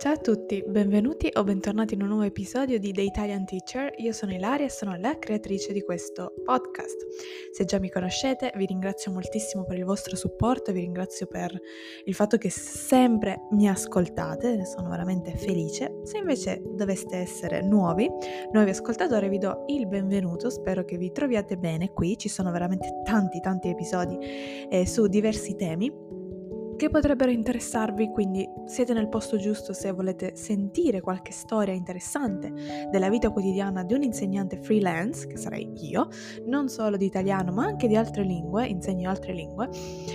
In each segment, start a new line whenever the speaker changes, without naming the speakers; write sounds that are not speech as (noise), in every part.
Ciao a tutti, benvenuti o bentornati in un nuovo episodio di The Italian Teacher. Io sono Ilaria e sono la creatrice di questo podcast. Se già mi conoscete, vi ringrazio moltissimo per il vostro supporto, vi ringrazio per il fatto che sempre mi ascoltate, ne sono veramente felice. Se invece doveste essere nuovi, nuovi ascoltatori, vi do il benvenuto, spero che vi troviate bene qui, ci sono veramente tanti tanti episodi eh, su diversi temi che potrebbero interessarvi, quindi siete nel posto giusto se volete sentire qualche storia interessante della vita quotidiana di un insegnante freelance, che sarei io, non solo di italiano ma anche di altre lingue, insegno altre lingue.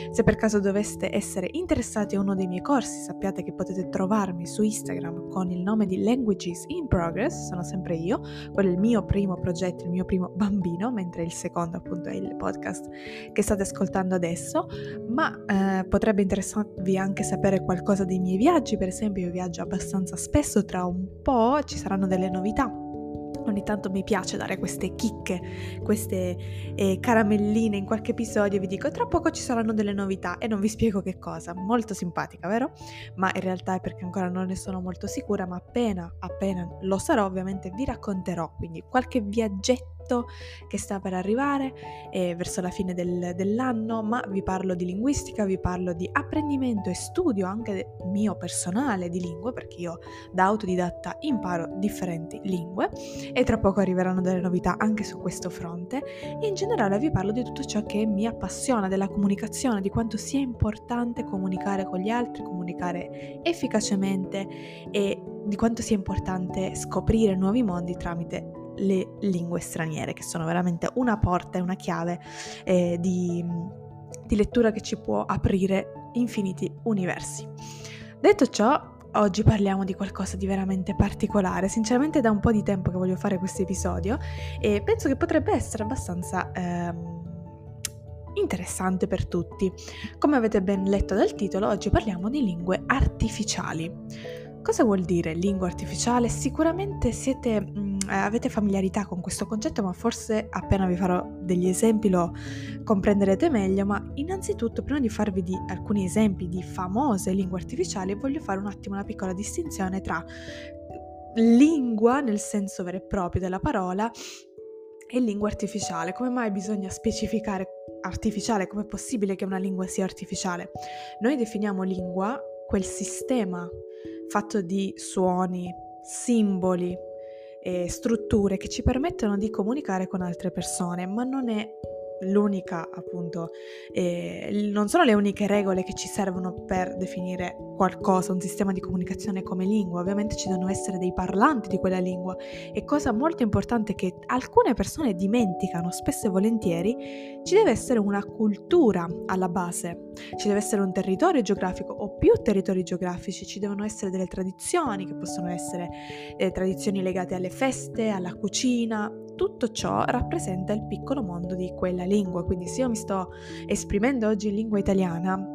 Se per caso doveste essere interessati a uno dei miei corsi, sappiate che potete trovarmi su Instagram con il nome di Languages in Progress, sono sempre io, quello è il mio primo progetto, il mio primo bambino, mentre il secondo appunto è il podcast che state ascoltando adesso, ma eh, potrebbe interessare interessanti anche sapere qualcosa dei miei viaggi, per esempio io viaggio abbastanza spesso, tra un po' ci saranno delle novità. Ogni tanto mi piace dare queste chicche, queste eh, caramelline in qualche episodio, vi dico tra poco ci saranno delle novità e non vi spiego che cosa, molto simpatica, vero? Ma in realtà è perché ancora non ne sono molto sicura, ma appena, appena lo sarò ovviamente vi racconterò, quindi qualche viaggetto progetto che sta per arrivare eh, verso la fine del, dell'anno, ma vi parlo di linguistica, vi parlo di apprendimento e studio anche mio personale di lingue, perché io da autodidatta imparo differenti lingue e tra poco arriveranno delle novità anche su questo fronte. In generale vi parlo di tutto ciò che mi appassiona della comunicazione, di quanto sia importante comunicare con gli altri, comunicare efficacemente e di quanto sia importante scoprire nuovi mondi tramite le lingue straniere, che sono veramente una porta e una chiave eh, di, di lettura che ci può aprire infiniti universi. Detto ciò, oggi parliamo di qualcosa di veramente particolare. Sinceramente da un po' di tempo che voglio fare questo episodio e penso che potrebbe essere abbastanza ehm, interessante per tutti. Come avete ben letto dal titolo, oggi parliamo di lingue artificiali. Cosa vuol dire lingua artificiale? Sicuramente siete, mm, avete familiarità con questo concetto, ma forse appena vi farò degli esempi lo comprenderete meglio, ma innanzitutto prima di farvi di alcuni esempi di famose lingue artificiali voglio fare un attimo una piccola distinzione tra lingua nel senso vero e proprio della parola e lingua artificiale. Come mai bisogna specificare artificiale? Com'è possibile che una lingua sia artificiale? Noi definiamo lingua quel sistema fatto di suoni, simboli strutture che ci permettono di comunicare con altre persone, ma non è l'unica, appunto, eh, non sono le uniche regole che ci servono per definire qualcosa, un sistema di comunicazione come lingua, ovviamente ci devono essere dei parlanti di quella lingua. E cosa molto importante che alcune persone dimenticano spesso e volentieri, ci deve essere una cultura alla base, ci deve essere un territorio geografico o più territori geografici, ci devono essere delle tradizioni che possono essere eh, tradizioni legate alle feste, alla cucina, tutto ciò rappresenta il piccolo mondo di quella lingua, quindi se io mi sto esprimendo oggi in lingua italiana,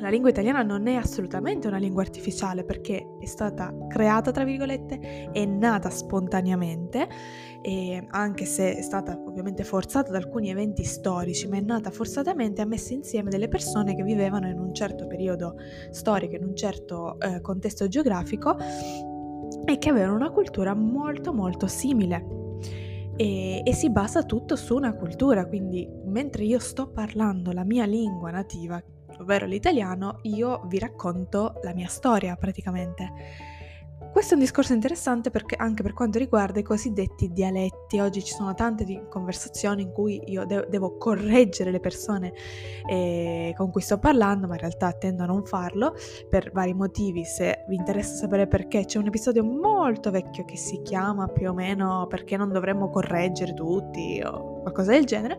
la lingua italiana non è assolutamente una lingua artificiale perché è stata creata, tra virgolette, è nata spontaneamente e anche se è stata ovviamente forzata da alcuni eventi storici, ma è nata forzatamente, ha messo insieme delle persone che vivevano in un certo periodo storico, in un certo eh, contesto geografico e che avevano una cultura molto molto simile e, e, si basa tutto su una cultura, quindi mentre io sto parlando la mia lingua nativa, ovvero l'italiano, io vi racconto la mia storia praticamente. Questo è un discorso interessante perché anche per quanto riguarda i cosiddetti dialetti, oggi ci sono tante conversazioni in cui io de- devo correggere le persone eh, con cui sto parlando, ma in realtà tendo a non farlo per vari motivi. Se vi interessa sapere perché, c'è un episodio molto vecchio che si chiama più o meno perché non dovremmo correggere tutti o qualcosa del genere,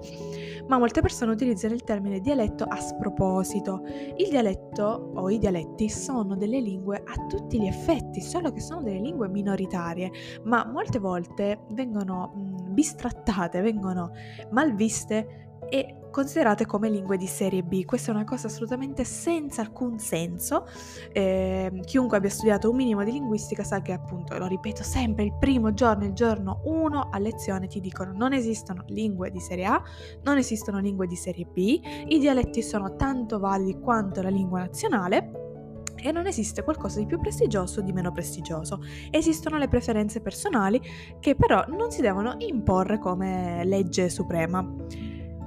ma molte persone utilizzano il termine dialetto a sproposito. Il dialetto o i dialetti sono delle lingue a tutti gli effetti, solo che sono delle lingue minoritarie, ma molte volte vengono bistrattate, vengono malviste e considerate come lingue di serie B. Questa è una cosa assolutamente senza alcun senso. Eh, chiunque abbia studiato un minimo di linguistica sa che appunto, lo ripeto sempre, il primo giorno, il giorno 1 a lezione ti dicono non esistono lingue di serie A, non esistono lingue di serie B, i dialetti sono tanto validi quanto la lingua nazionale e non esiste qualcosa di più prestigioso o di meno prestigioso. Esistono le preferenze personali che però non si devono imporre come legge suprema.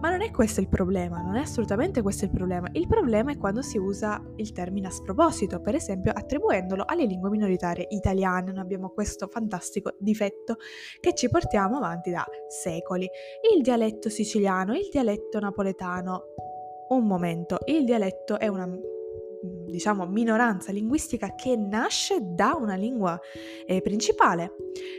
Ma non è questo il problema, non è assolutamente questo il problema. Il problema è quando si usa il termine a sproposito, per esempio attribuendolo alle lingue minoritarie italiane. Noi abbiamo questo fantastico difetto che ci portiamo avanti da secoli. Il dialetto siciliano, il dialetto napoletano. Un momento, il dialetto è una diciamo minoranza linguistica che nasce da una lingua eh, principale.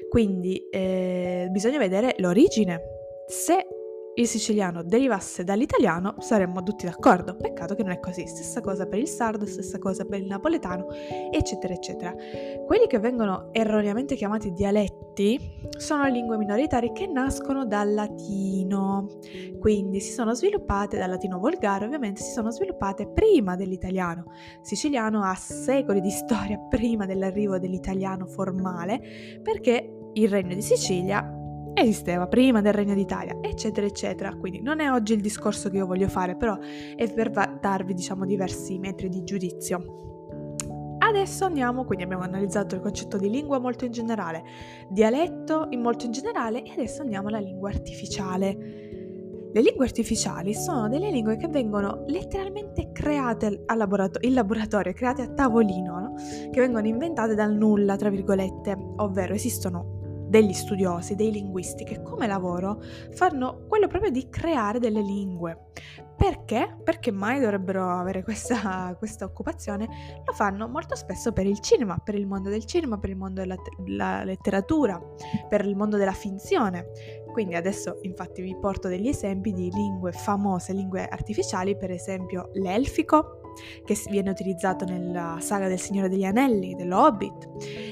Quindi eh, bisogna vedere l'origine. Se il siciliano derivasse dall'italiano saremmo tutti d'accordo. Peccato che non è così. Stessa cosa per il sardo, stessa cosa per il napoletano, eccetera, eccetera. Quelli che vengono erroneamente chiamati dialetti sono lingue minoritarie che nascono dal latino. Quindi si sono sviluppate, dal latino volgare ovviamente, si sono sviluppate prima dell'italiano. Siciliano ha secoli di storia prima dell'arrivo dell'italiano formale perché il regno di Sicilia esisteva prima del Regno d'Italia, eccetera, eccetera. Quindi non è oggi il discorso che io voglio fare, però è per darvi, diciamo, diversi metri di giudizio. Adesso andiamo, quindi abbiamo analizzato il concetto di lingua molto in generale, dialetto in molto in generale e adesso andiamo alla lingua artificiale. Le lingue artificiali sono delle lingue che vengono letteralmente create laborato- in laboratorio, create a tavolino, no? che vengono inventate dal nulla, tra virgolette, ovvero esistono degli studiosi, dei linguisti che come lavoro fanno quello proprio di creare delle lingue. Perché? Perché mai dovrebbero avere questa, (laughs) questa, occupazione? Lo fanno molto spesso per il cinema, per il mondo del cinema, per il mondo della, della letteratura, per il mondo della finzione. Quindi adesso infatti vi porto degli esempi di lingue famose, lingue artificiali, per esempio l'elfico, che viene utilizzato nella saga del Signore degli Anelli, dello Hobbit,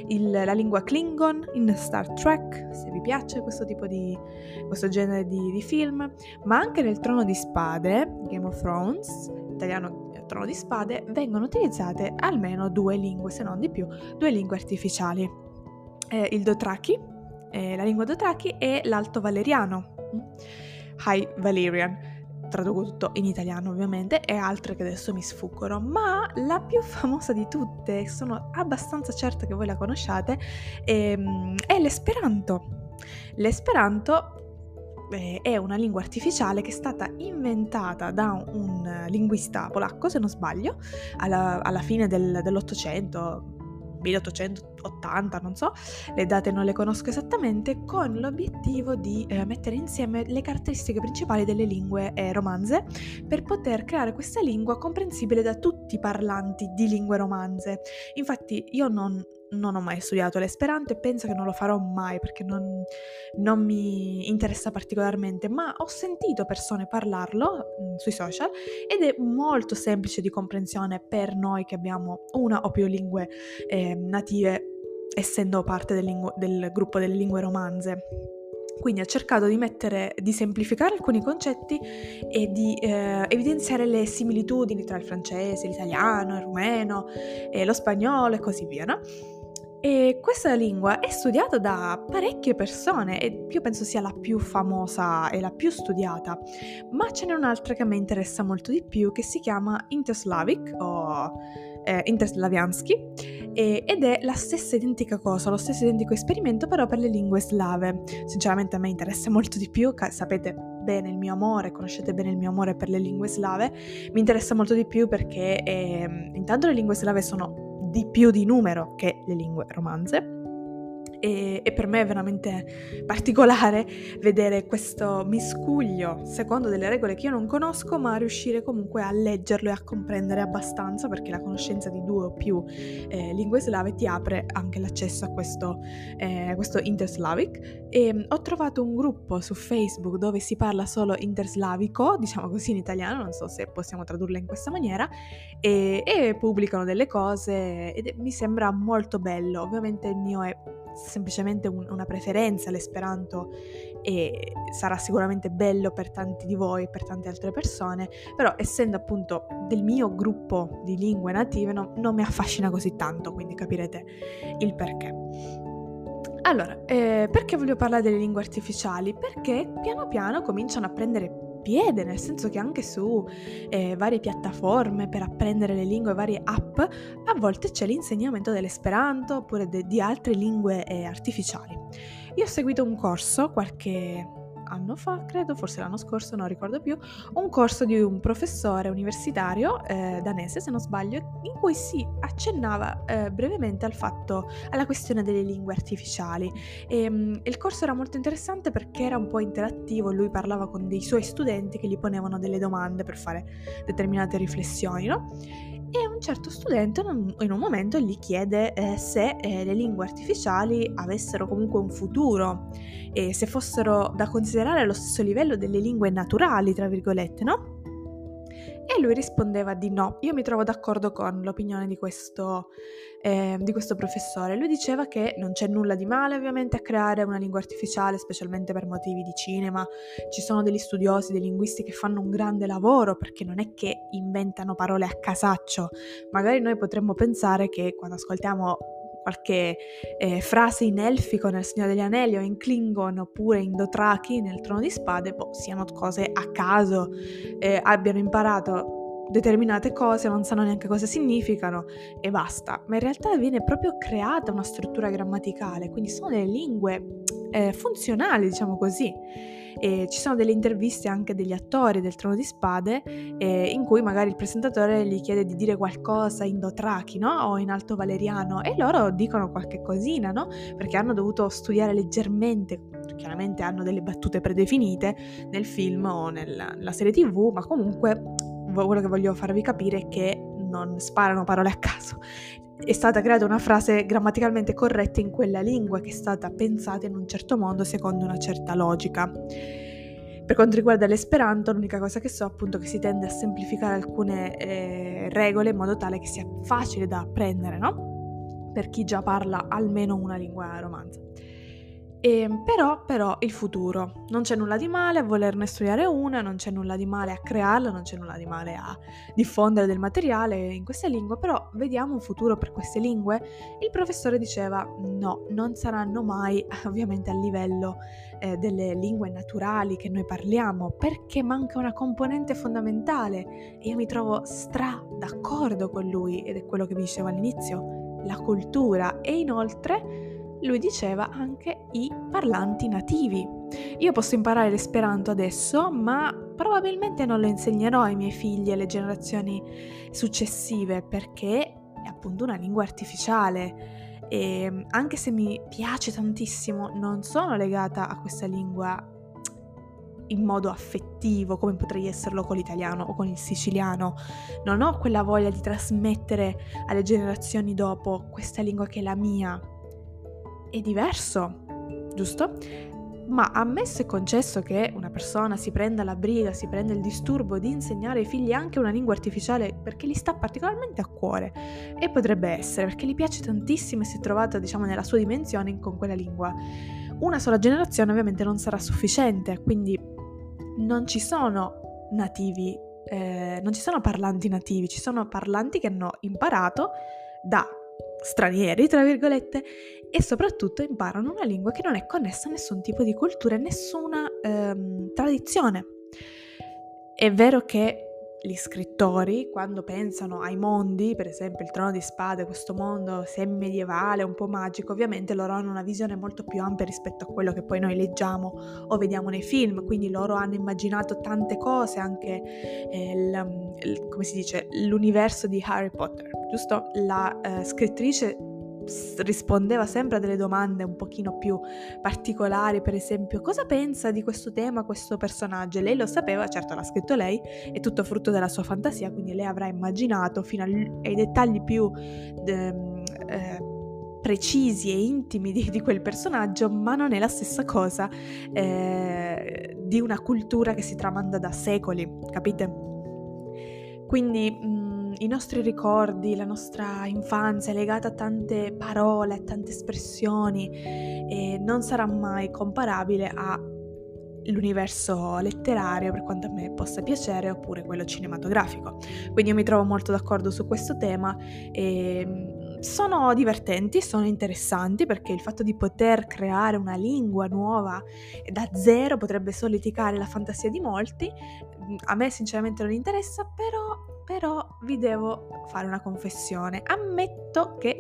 il, la lingua Klingon in Star Trek, se vi piace questo tipo di questo genere di, di film, ma anche nel Trono di Spade, Game of Thrones, italiano eh, Trono di Spade, vengono utilizzate almeno due lingue, se non di più, due lingue artificiali. Eh, il Dothraki, eh, la lingua Dothraki e l'Alto Valeriano, mm? High Valerian traduco tutto in italiano ovviamente, e altre che adesso mi sfuggono, ma la più (laughs) famosa di tutte, sono abbastanza certa che voi la conosciate, è, ehm, è l'Esperanto. L'Esperanto eh, è una lingua artificiale che è stata inventata da un linguista polacco, se non sbaglio, alla, alla fine del, dell'Ottocento, 1880, non so, le date non le conosco esattamente, con l'obiettivo di eh, mettere insieme le caratteristiche principali delle lingue eh, romanze per poter creare questa lingua comprensibile da tutti i parlanti di lingue romanze. Infatti io non non ho mai studiato l'esperanto e penso che non lo farò mai perché non, non, mi interessa particolarmente, ma ho sentito persone parlarlo mh, mm, sui social ed è molto semplice di comprensione per noi che abbiamo una o più lingue eh, native essendo parte del, lingu- del gruppo delle lingue romanze. Quindi ho cercato di mettere, di semplificare alcuni concetti e di eh, evidenziare le similitudini tra il francese, l'italiano, il rumeno, eh, lo spagnolo e così via, no? E questa lingua è studiata da parecchie persone e io penso sia la più famosa e la più studiata, ma ce n'è un'altra che a me interessa molto di più che si chiama Interslavic o eh, Interslaviansky ed è la stessa identica cosa, lo stesso identico esperimento però per le lingue slave. Sinceramente a me interessa molto di più, sapete bene il mio amore, conoscete bene il mio amore per le lingue slave, mi interessa molto di più perché eh, intanto le lingue slave sono di più di numero che le lingue romanze e, e, per me è veramente particolare vedere questo miscuglio secondo delle regole che io non conosco, ma riuscire comunque a leggerlo e a comprendere abbastanza perché la conoscenza di due o più eh, lingue slave ti apre anche l'accesso a questo, eh, questo interslavic. E mm, ho trovato un gruppo su Facebook dove si parla solo interslavico, diciamo così in italiano, non so se possiamo tradurla in questa maniera, e, e pubblicano delle cose ed mi sembra molto bello. Ovviamente il mio è semplicemente un, una preferenza l'esperanto e sarà sicuramente bello per tanti di voi per tante altre persone, però essendo appunto del mio gruppo di lingue native no, non mi affascina così tanto, quindi capirete il perché. Allora, eh, perché voglio parlare delle lingue artificiali? Perché piano piano cominciano a prendere piede, nel senso che anche su eh, varie piattaforme per apprendere le lingue, varie app, a volte c'è l'insegnamento dell'esperanto oppure de- di altre lingue eh, artificiali. Io ho seguito un corso qualche anno fa, credo, forse l'anno scorso, non ricordo più, un corso di un professore universitario eh, danese, se non sbaglio, in cui si accennava eh, brevemente al fatto, alla questione delle lingue artificiali. E, um, il corso era molto interessante perché era un po' interattivo, lui parlava con dei suoi studenti che gli ponevano delle domande per fare determinate riflessioni, no? E un certo studente in un momento gli chiede eh, se eh, le lingue artificiali avessero comunque un futuro e se fossero da considerare allo stesso livello delle lingue naturali, tra virgolette, no? E lui rispondeva di no. Io mi trovo d'accordo con l'opinione di questo, eh, di questo professore. Lui diceva che non c'è nulla di male ovviamente a creare una lingua artificiale, specialmente per motivi di cinema. Ci sono degli studiosi, dei linguisti che fanno un grande lavoro perché non è che inventano parole a casaccio. Magari noi potremmo pensare che quando ascoltiamo qualche eh, frase in elfico nel Signore degli Anelli o in Klingon oppure in Dothraki nel Trono di Spade, boh, siano cose a caso, eh, abbiano imparato determinate cose, non sanno neanche cosa significano e basta. Ma in realtà viene proprio creata una struttura grammaticale, quindi sono delle lingue eh, funzionali, diciamo così. E ci sono delle interviste anche degli attori del Trono di Spade eh, in cui magari il presentatore gli chiede di dire qualcosa in Dothraki no? o in Alto Valeriano e loro dicono qualche cosina, no? perché hanno dovuto studiare leggermente, chiaramente hanno delle battute predefinite nel film o nella, nella serie tv, ma comunque quello che voglio farvi capire è che non sparano parole a caso. È stata creata una frase grammaticalmente corretta in quella lingua che è stata pensata in un certo modo secondo una certa logica. Per quanto riguarda l'esperanto, l'unica cosa che so appunto è che si tende a semplificare alcune eh, regole in modo tale che sia facile da apprendere, no? Per chi già parla almeno una lingua romanza. E, ehm, però, però, il futuro. Non c'è nulla di male a volerne studiare una, non c'è nulla di male a crearla, non c'è nulla di male a diffondere del materiale in queste lingue, però vediamo un futuro per queste lingue. Il professore diceva no, non saranno mai (laughs) ovviamente a livello eh, delle lingue naturali che noi parliamo, perché manca una componente fondamentale e io mi trovo stra d'accordo con lui ed è quello che vi dicevo all'inizio, la cultura e inoltre lui diceva anche i parlanti nativi. Io posso imparare l'esperanto adesso, ma probabilmente non lo insegnerò ai miei figli e alle generazioni successive perché è appunto una lingua artificiale e anche se mi piace tantissimo, non sono legata a questa lingua in modo affettivo come potrei esserlo con l'italiano o con il siciliano. Non ho quella voglia di trasmettere alle generazioni dopo questa lingua che è la mia, è diverso, giusto? Ma ammesso e concesso che una persona si prenda la briga, si prenda il disturbo di insegnare ai figli anche una lingua artificiale perché gli sta particolarmente a cuore, e potrebbe essere perché gli piace tantissimo e si è trovato, diciamo, nella sua dimensione con quella lingua, una sola generazione ovviamente non sarà sufficiente, quindi non ci sono nativi, eh, non ci sono parlanti nativi, ci sono parlanti che hanno imparato da stranieri, tra virgolette, e soprattutto imparano una lingua che non è connessa a nessun tipo di cultura e nessuna ehm, tradizione. È vero che gli scrittori, quando pensano ai mondi, per esempio il trono di spade, questo mondo semi-medievale, un po' magico, ovviamente loro hanno una visione molto più ampia rispetto a quello che poi noi leggiamo o vediamo nei film, quindi loro hanno immaginato tante cose, anche eh, il, il, come si dice, l'universo di Harry Potter, giusto? La eh, scrittrice rispondeva sempre a delle domande un pochino più particolari, per esempio cosa pensa di questo tema questo personaggio? lei lo sapeva, certo l'ha scritto lei, è tutto frutto della sua fantasia, quindi lei avrà immaginato fino ai dettagli più eh, precisi e intimi di, di, quel personaggio, ma non è la stessa cosa eh, di una cultura che si tramanda da secoli, capite? Quindi mh, i nostri ricordi, la nostra infanzia è legata a tante parole, a tante espressioni e non sarà mai comparabile all'universo letterario per quanto a me possa piacere oppure quello cinematografico. Quindi io mi trovo molto d'accordo su questo tema e sono divertenti, sono interessanti perché il fatto di poter creare una lingua nuova da zero potrebbe soliticare la fantasia di molti. Mm, a me sinceramente non interessa, però però vi devo fare una confessione. Ammetto che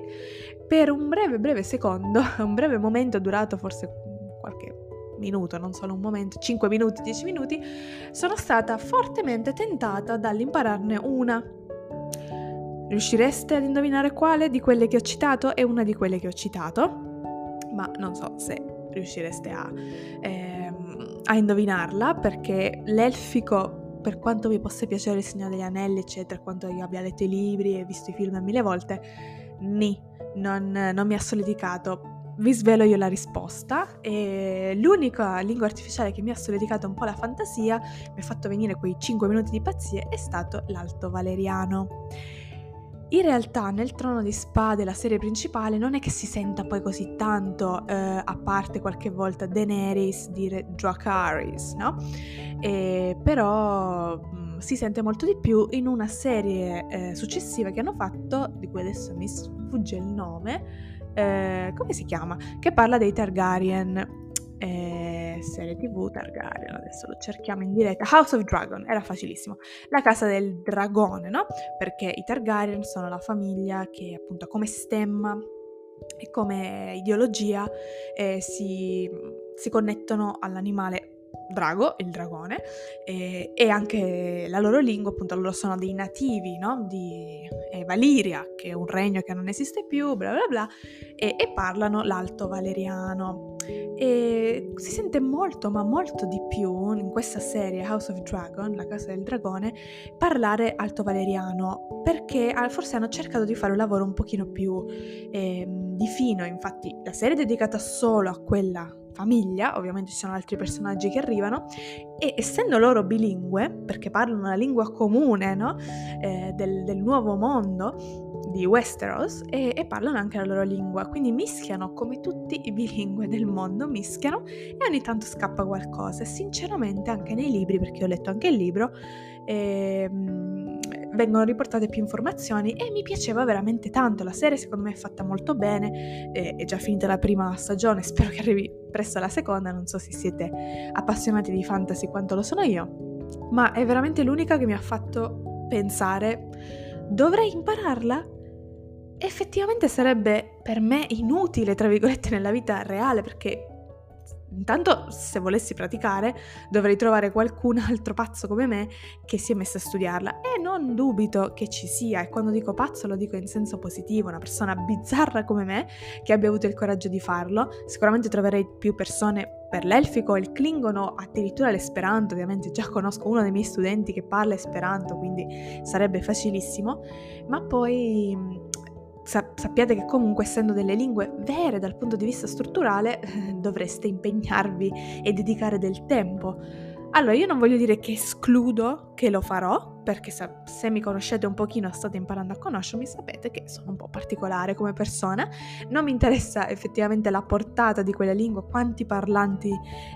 per un breve, breve secondo, (laughs) un breve momento durato forse qualche minuto, non solo un momento, 5 minuti, 10 minuti, sono stata fortemente tentata dall'impararne una. Riuscireste ad indovinare quale di quelle che ho citato è una di quelle che ho citato? Ma non so se riuscireste a, ehm, a indovinarla perché l'elfico per quanto vi possa piacere Il Signore degli Anelli, eccetera, quanto io abbia letto i libri e visto i film mille volte, ni, non, non mi ha soleticato. Vi svelo io la risposta e l'unica lingua artificiale che mi ha soleticato un po' la fantasia, mi ha fatto venire quei 5 minuti di pazzie, è stato l'Alto Valeriano. In realtà nel Trono di Spade, la serie principale, non è che si senta poi così tanto, eh, a parte qualche volta Daenerys dire Dracarys, no? E, però mh, mm, si sente molto di più in una serie eh, successiva che hanno fatto, di cui adesso mi sfugge il nome, eh, come si chiama? Che parla dei Targaryen eh, serie tv Targaryen, adesso lo cerchiamo in diretta, House of Dragon, era facilissimo, la casa del dragone, no? Perché i Targaryen sono la famiglia che appunto come stemma e come ideologia eh, si, si connettono all'animale drago, il dragone, e, e, anche la loro lingua, appunto, loro sono dei nativi, no? Di eh, Valiria, che è un regno che non esiste più, bla bla bla, e, e parlano l'alto valeriano. E si sente molto, ma molto di più in questa serie House of Dragon, la casa del dragone, parlare alto valeriano, perché forse hanno cercato di fare un lavoro un pochino più eh, di fino, infatti la serie è dedicata solo a quella famiglia, ovviamente ci sono altri personaggi che arrivano, e essendo loro bilingue, perché parlano una lingua comune no? eh, del, del, nuovo mondo di Westeros, e, e, parlano anche la loro lingua, quindi mischiano come tutti i bilingue del mondo, mischiano e ogni tanto scappa qualcosa. E sinceramente anche nei libri, perché ho letto anche il libro, eh, vengono riportate più informazioni e mi piaceva veramente tanto. La serie secondo me è fatta molto bene, eh, è già finita la prima stagione, (laughs) spero che arrivi presto la seconda, non so se siete appassionati di fantasy quanto lo sono io, ma è veramente l'unica che mi ha fatto pensare, dovrei impararla? Effettivamente sarebbe per me inutile, tra virgolette, nella vita reale, perché Intanto, se volessi praticare, dovrei trovare qualcun altro pazzo come me che si è messo a studiarla. E non dubito che ci sia, e quando dico pazzo lo dico in senso positivo, una persona bizzarra come me che abbia avuto il coraggio di farlo. Sicuramente troverei più persone per l'elfico, il klingono, addirittura l'esperanto. Ovviamente già conosco uno dei miei studenti che parla esperanto, quindi sarebbe facilissimo. Ma poi sappiate che comunque essendo delle lingue vere dal punto di vista strutturale (laughs) dovreste impegnarvi e dedicare del tempo. Allora io non voglio dire che escludo che lo farò, perché se, se mi conoscete un pochino, state imparando a conoscermi, sapete che sono un po' particolare come persona, non mi interessa effettivamente la portata di quella lingua, quanti parlanti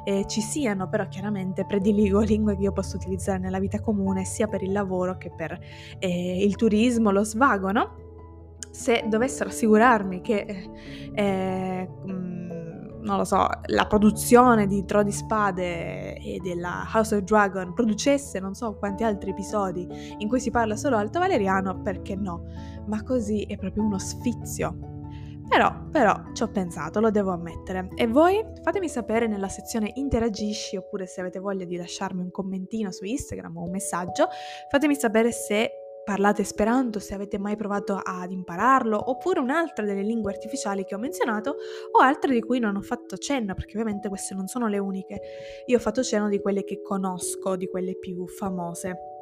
eh, ci siano, però chiaramente prediligo (laughs) lingue che io posso utilizzare nella vita comune, sia per il lavoro che per eh, il turismo, lo svago, no? Se dovessero assicurarmi che, eh, mm, non lo so, la produzione di Tro di Spade e della House of Dragon producesse non so quanti altri episodi in cui si parla solo alto valeriano, perché no? Ma così è proprio uno sfizio. Però, però, ci ho pensato, lo devo ammettere. E voi? Fatemi sapere nella sezione interagisci oppure se avete voglia di lasciarmi un commentino su Instagram o un messaggio, fatemi sapere se parlate Esperanto se avete mai provato ad impararlo, oppure un'altra delle lingue artificiali che ho menzionato, o altre di cui non ho fatto cenno, perché ovviamente queste non sono le uniche. Io ho fatto cenno di quelle che conosco, di quelle più famose.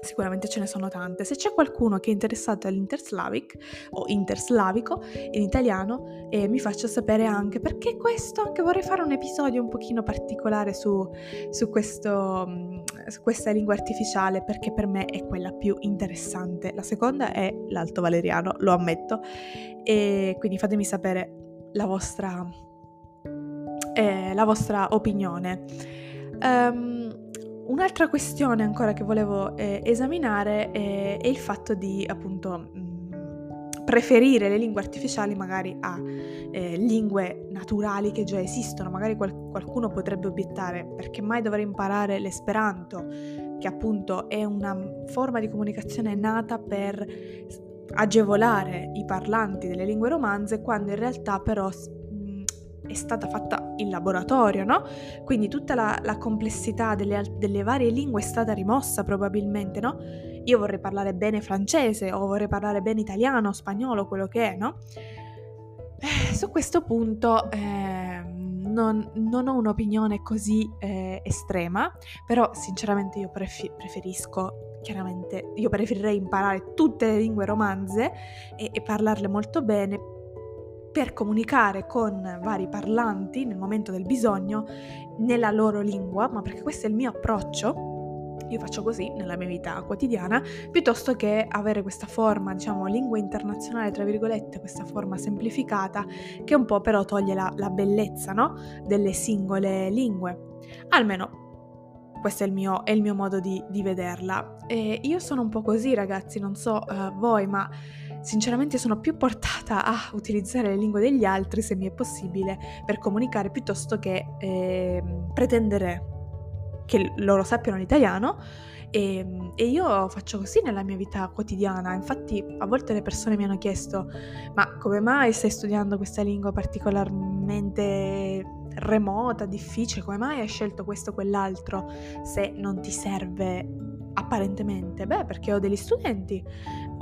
Sicuramente ce ne sono tante. Se c'è qualcuno che è interessato all'interslavic o interslavico in italiano, eh, mi faccia sapere anche perché questo, anche vorrei fare un episodio un pochino particolare su, su, questo, mm, su questa lingua artificiale perché per me è quella più interessante. La seconda è l'alto valeriano, lo ammetto, e quindi fatemi sapere la vostra, eh, la vostra opinione. Um, Un'altra questione ancora che volevo eh, esaminare è, è, il fatto di appunto mm, preferire le lingue artificiali magari a eh, lingue naturali che già esistono. Magari qual- qualcuno potrebbe obiettare perché mai dovrei imparare l'esperanto, che appunto è una forma di comunicazione nata per agevolare i parlanti delle lingue romanze, quando in realtà però è stata fatta in laboratorio, no? Quindi tutta la, la complessità delle, delle, varie lingue è stata rimossa probabilmente, no? Io vorrei parlare bene francese o vorrei parlare bene italiano, spagnolo, quello che è, no? Eh, su questo punto eh, non, non, ho un'opinione così eh, estrema, però sinceramente io prefi- preferisco, chiaramente, io preferirei imparare tutte le lingue romanze e, e parlarle molto bene per comunicare con vari parlanti nel momento del bisogno nella loro lingua, ma perché questo è il mio approccio. Io faccio così nella mia vita quotidiana, piuttosto che avere questa forma, diciamo, lingua internazionale, tra virgolette, questa forma semplificata, che un po' però toglie la, la bellezza, no? Delle singole lingue. Almeno questo è il mio, è il mio modo di, di vederla. E io sono un po' così, ragazzi, non so uh, voi, ma sinceramente sono più portata a utilizzare le lingue degli altri, se mi è possibile, per comunicare piuttosto che eh, pretendere che loro sappiano l'italiano. E, e, io faccio così nella mia vita quotidiana. Infatti, a volte le persone mi hanno chiesto: Ma come mai stai studiando questa lingua particolarmente remota, difficile? Come mai hai scelto questo o quell'altro se non ti serve apparentemente? Beh, perché ho degli studenti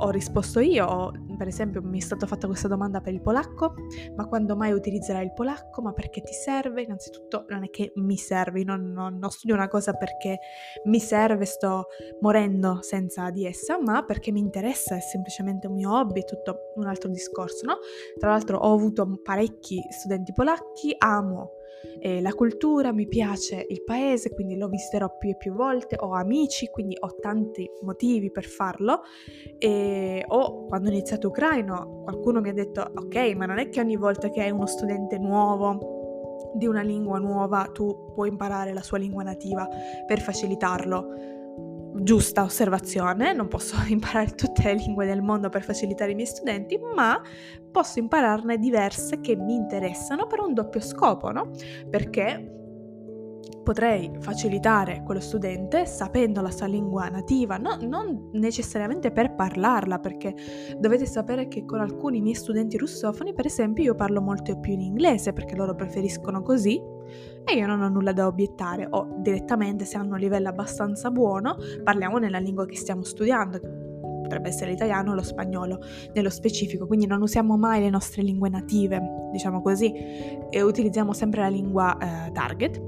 ho risposto io, per esempio mi è stata fatta questa domanda per il polacco, ma quando mai utilizzerai il polacco? Ma perché ti serve? Innanzitutto non è che mi serve, non, non, non studio una cosa perché mi serve, sto morendo senza di essa, ma perché mi interessa, è semplicemente un mio hobby, è tutto un altro discorso, no? Tra l'altro ho avuto parecchi studenti polacchi, amo eh, la cultura, mi piace il paese, quindi lo visiterò più e più volte, ho amici, quindi ho tanti motivi per farlo. E, o quando ho iniziato ucraino, qualcuno mi ha detto, ok, ma non è che ogni volta che hai uno studente nuovo di una lingua nuova tu puoi imparare la sua lingua nativa per facilitarlo giusta osservazione, non posso (laughs) imparare tutte le lingue del mondo per facilitare i miei studenti, ma posso impararne diverse che mi interessano per un doppio scopo, no? Perché potrei facilitare quello studente sapendo la sua lingua nativa, no, non necessariamente per parlarla, perché dovete sapere che con alcuni miei studenti russofoni, per esempio, io parlo molto più in inglese perché loro preferiscono così e io non ho nulla da obiettare o direttamente se hanno un livello abbastanza buono parliamo nella lingua che stiamo studiando potrebbe essere l'italiano o lo spagnolo nello specifico, quindi non usiamo mai le nostre lingue native, diciamo così, e utilizziamo sempre la lingua eh, target.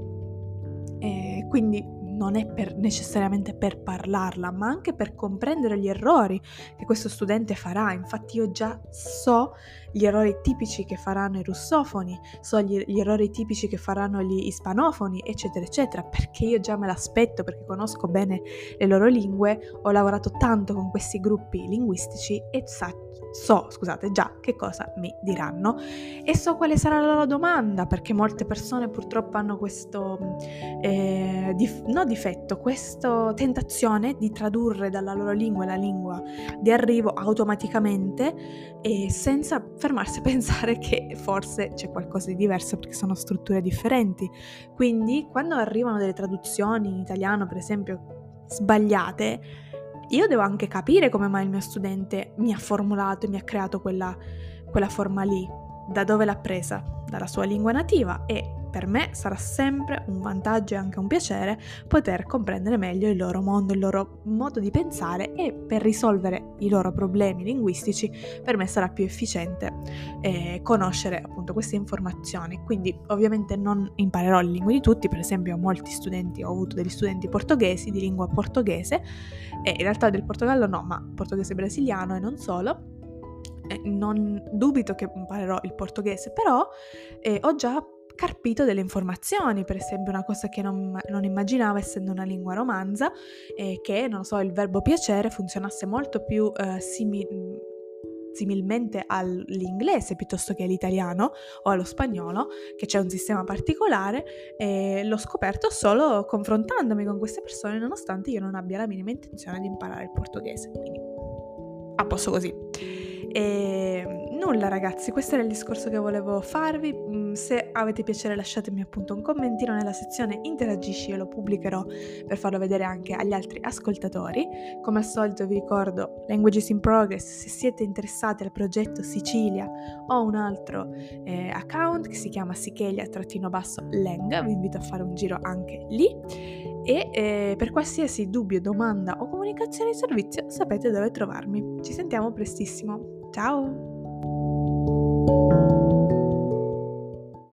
E quindi non è per, necessariamente per parlarla, ma anche per comprendere gli errori che questo studente farà. Infatti io già so gli errori tipici che faranno i russofoni, so gli, gli errori tipici che faranno gli ispanofoni, eccetera, eccetera, perché io già me l'aspetto, perché conosco bene le loro lingue, ho lavorato tanto con questi gruppi linguistici e sa, so, scusate, già che cosa mi diranno e so quale sarà la loro domanda, perché molte persone purtroppo hanno questo, eh, dif- no difetto, questa tentazione di tradurre dalla loro lingua la lingua di arrivo automaticamente e senza fermarsi a (laughs) pensare che forse c'è qualcosa di diverso perché sono strutture differenti. Quindi quando arrivano delle traduzioni in italiano, per esempio, sbagliate, io devo anche capire come mai il mio studente mi ha formulato e mi ha creato quella, quella forma lì, da dove l'ha presa, dalla sua lingua nativa e per me sarà sempre un vantaggio e anche un piacere poter comprendere meglio il loro mondo, il loro modo di pensare e per risolvere i loro problemi linguistici per me sarà più efficiente eh, conoscere appunto queste informazioni. Quindi ovviamente non imparerò le lingue di tutti, per esempio ho molti studenti, ho avuto degli studenti portoghesi di lingua portoghese e in realtà del Portogallo no, ma portoghese brasiliano e non solo non dubito che imparerò il portoghese, però eh, ho già carpito delle informazioni, per esempio una cosa che non, non immaginavo essendo una lingua romanza, è che, non so, il verbo piacere funzionasse molto più eh, simil- similmente all'inglese piuttosto che all'italiano o allo spagnolo, che c'è un sistema particolare, e l'ho scoperto solo confrontandomi con queste persone, nonostante io non abbia la minima intenzione di imparare il portoghese. Quindi a posto così. E nulla ragazzi, questo era il discorso che volevo farvi. Mm, se avete piacere lasciatemi appunto un commentino nella sezione interagisci, io lo pubblicherò per farlo vedere anche agli altri ascoltatori. Come al solito vi ricordo Languages in Progress, se siete interessati al progetto Sicilia ho un altro eh, account che si chiama sichelia-leng, vi invito a fare un giro anche lì e eh, per qualsiasi dubbio, domanda o comunicazione di servizio sapete dove trovarmi. Ci sentiamo prestissimo. Ciao! Thank you.